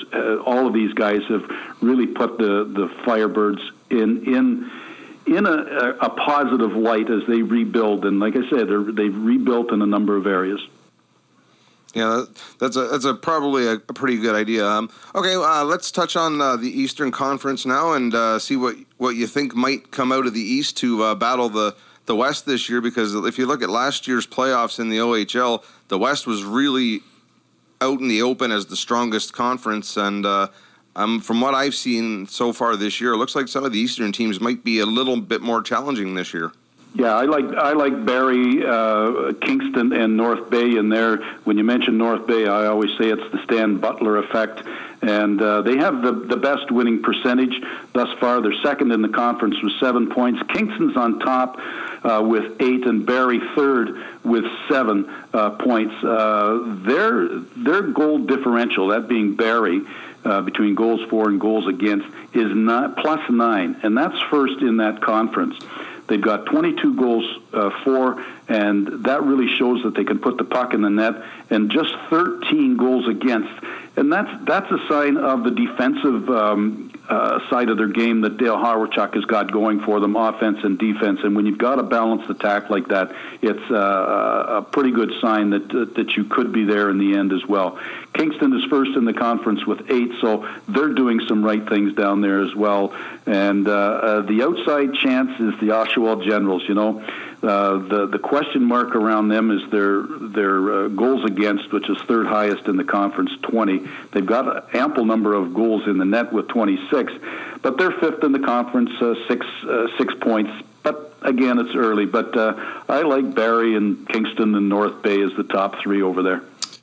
all of these guys have really put the the Firebirds in in in a, a, positive light as they rebuild. And like I said, they've rebuilt in a number of areas. Yeah, that's a that's a probably a, pretty good idea. Um, okay, uh, let's touch on uh, the Eastern Conference now and uh, see what what you think might come out of the East to uh, battle the the West this year. Because if you look at last year's playoffs in the OHL, the West was really out in the open as the strongest conference, and uh, um, from what I've seen so far this year, it looks like some of the Eastern teams might be a little bit more challenging this year. Yeah, I like I like Barrie, uh, Kingston, and North Bay in there. When you mention North Bay, I always say it's the Stan Butler effect, and uh, they have the the best winning percentage thus far. They're second in the conference with seven points. Kingston's on top uh, with eight, and Barrie third with seven uh, points. Uh, their their goal differential, that being Barrie uh, between goals for and goals against is not plus nine, and that's first in that conference. They've got 22 goals uh, for, and that really shows that they can put the puck in the net, and just 13 goals against. And that's that's a sign of the defensive um, uh, side of their game that Dale Hawerchuk has got going for them, offense and defense. And when you've got a balanced attack like that, it's uh, a pretty good sign that uh, that you could be there in the end as well. Kingston is first in the conference with eight, so they're doing some right things down there as well. And uh, uh, the outside chance is the Oshawa Generals. You know, uh, the the question mark around them is their their uh, goals against, which is third highest in the conference, 20. They've got an ample number of goals in the net with 26, but they're fifth in the conference, uh, six uh, six points. But again, it's early. But uh, I like Barrie and Kingston and North Bay as the top three over there.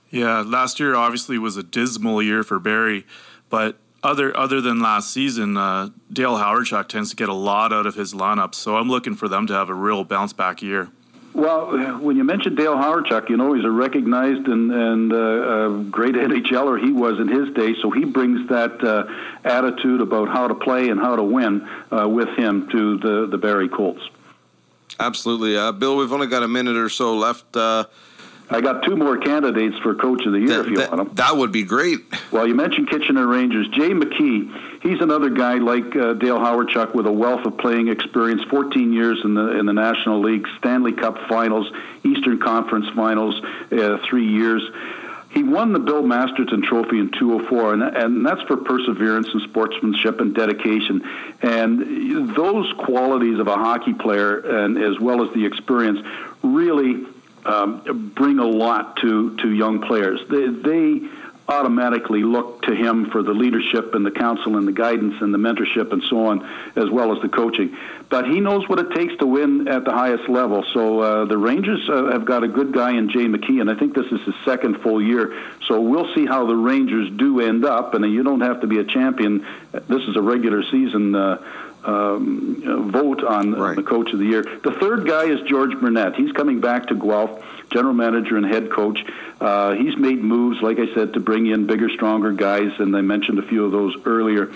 Yeah, last year obviously was a dismal year for Barrie, but other other than last season, uh, Dale Hawerchuk tends to get a lot out of his lineup. So I'm looking for them to have a real bounce back year. Well, when you mention Dale Hawerchuk, you know he's a recognized and, and uh, great NHLer he was in his day, so he brings that uh, attitude about how to play and how to win uh, with him to the the Barrie Colts. Absolutely, uh, Bill. We've only got a minute or so left. I got two more candidates for Coach of the Year that, if you that, want them. That would be great. Well, you mentioned Kitchener Rangers. Jay McKee, he's another guy like uh, Dale Hawerchuk with a wealth of playing experience. 14 years in the in the National League, Stanley Cup Finals, Eastern Conference Finals, uh, three years. He won the Bill Masterton Trophy in 204, and, and that's for perseverance and sportsmanship and dedication. And those qualities of a hockey player, and as well as the experience, really um, bring a lot to, to young players. They, they automatically look to him for the leadership and the counsel and the guidance and the mentorship and so on, as well as the coaching. But he knows what it takes to win at the highest level. So uh, the Rangers uh, have got a good guy in Jay McKee, and I think this is his second full year. So we'll see how the Rangers do end up. And you don't have to be a champion. This is a regular season. Uh, um, vote on right. the coach of the year. The third guy is George Burnett. He's coming back to Guelph, general manager and head coach. Uh, he's made moves, like I said, to bring in bigger, stronger guys, and I mentioned a few of those earlier.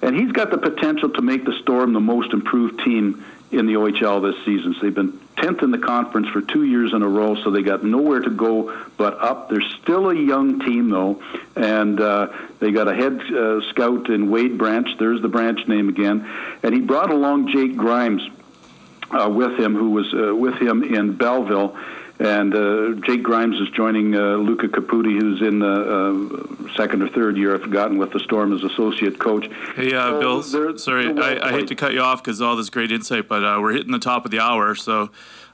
And he's got the potential to make the Storm the most improved team in the OHL this season. So they've been 10th in the conference for two years in a row, so they got nowhere to go but up. They're still a young team, though, and uh, they got a head uh, scout in Wade Branch. There's the branch name again. And he brought along Jake Grimes uh, with him, who was uh, with him in Belleville. And uh, Jake Grimes is joining uh, Luca Caputi, who's in the uh, second or third year, I've forgotten, with the Storm as associate coach. Hey, uh, So Bill, sorry, I, I hate to cut you off because all this great insight, but uh, we're hitting the top of the hour. So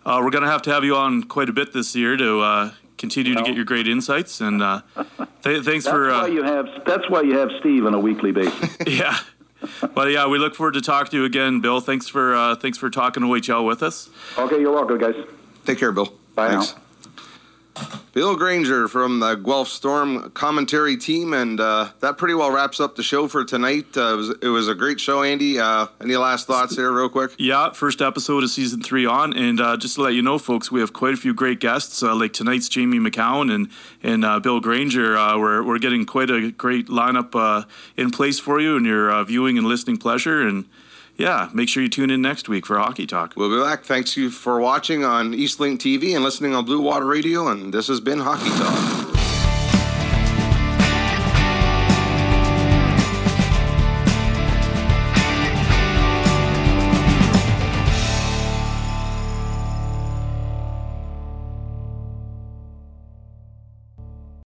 uh, we're going to have to have you on quite a bit this year to uh, continue to get your great insights. And uh, th- thanks That's for. why Uh, you have. That's why you have Steve on a weekly basis. yeah. But yeah, we look forward to talking to you again, Bill. Thanks for uh, thanks for talking OHL with us. okay, you're welcome, guys. Take care, Bill. Bye now. Thanks. Bill Granger from the Guelph Storm commentary team, and uh, that pretty well wraps up the show for tonight. Uh, it, was, it was a great show, Andy. Uh, any last thoughts here, real quick? Yeah, first episode of season three on, and uh, just to let you know, folks, we have quite a few great guests. Uh, like tonight's Jamie Macoun and and uh, Bill Granger. Uh, we're we're getting quite a great lineup uh, in place for you and your uh, viewing and listening pleasure. And yeah, make sure you tune in next week for Hockey Talk. We'll be back. Thanks you for watching on Eastlink TV and listening on Blue Water Radio, and this has been Hockey Talk.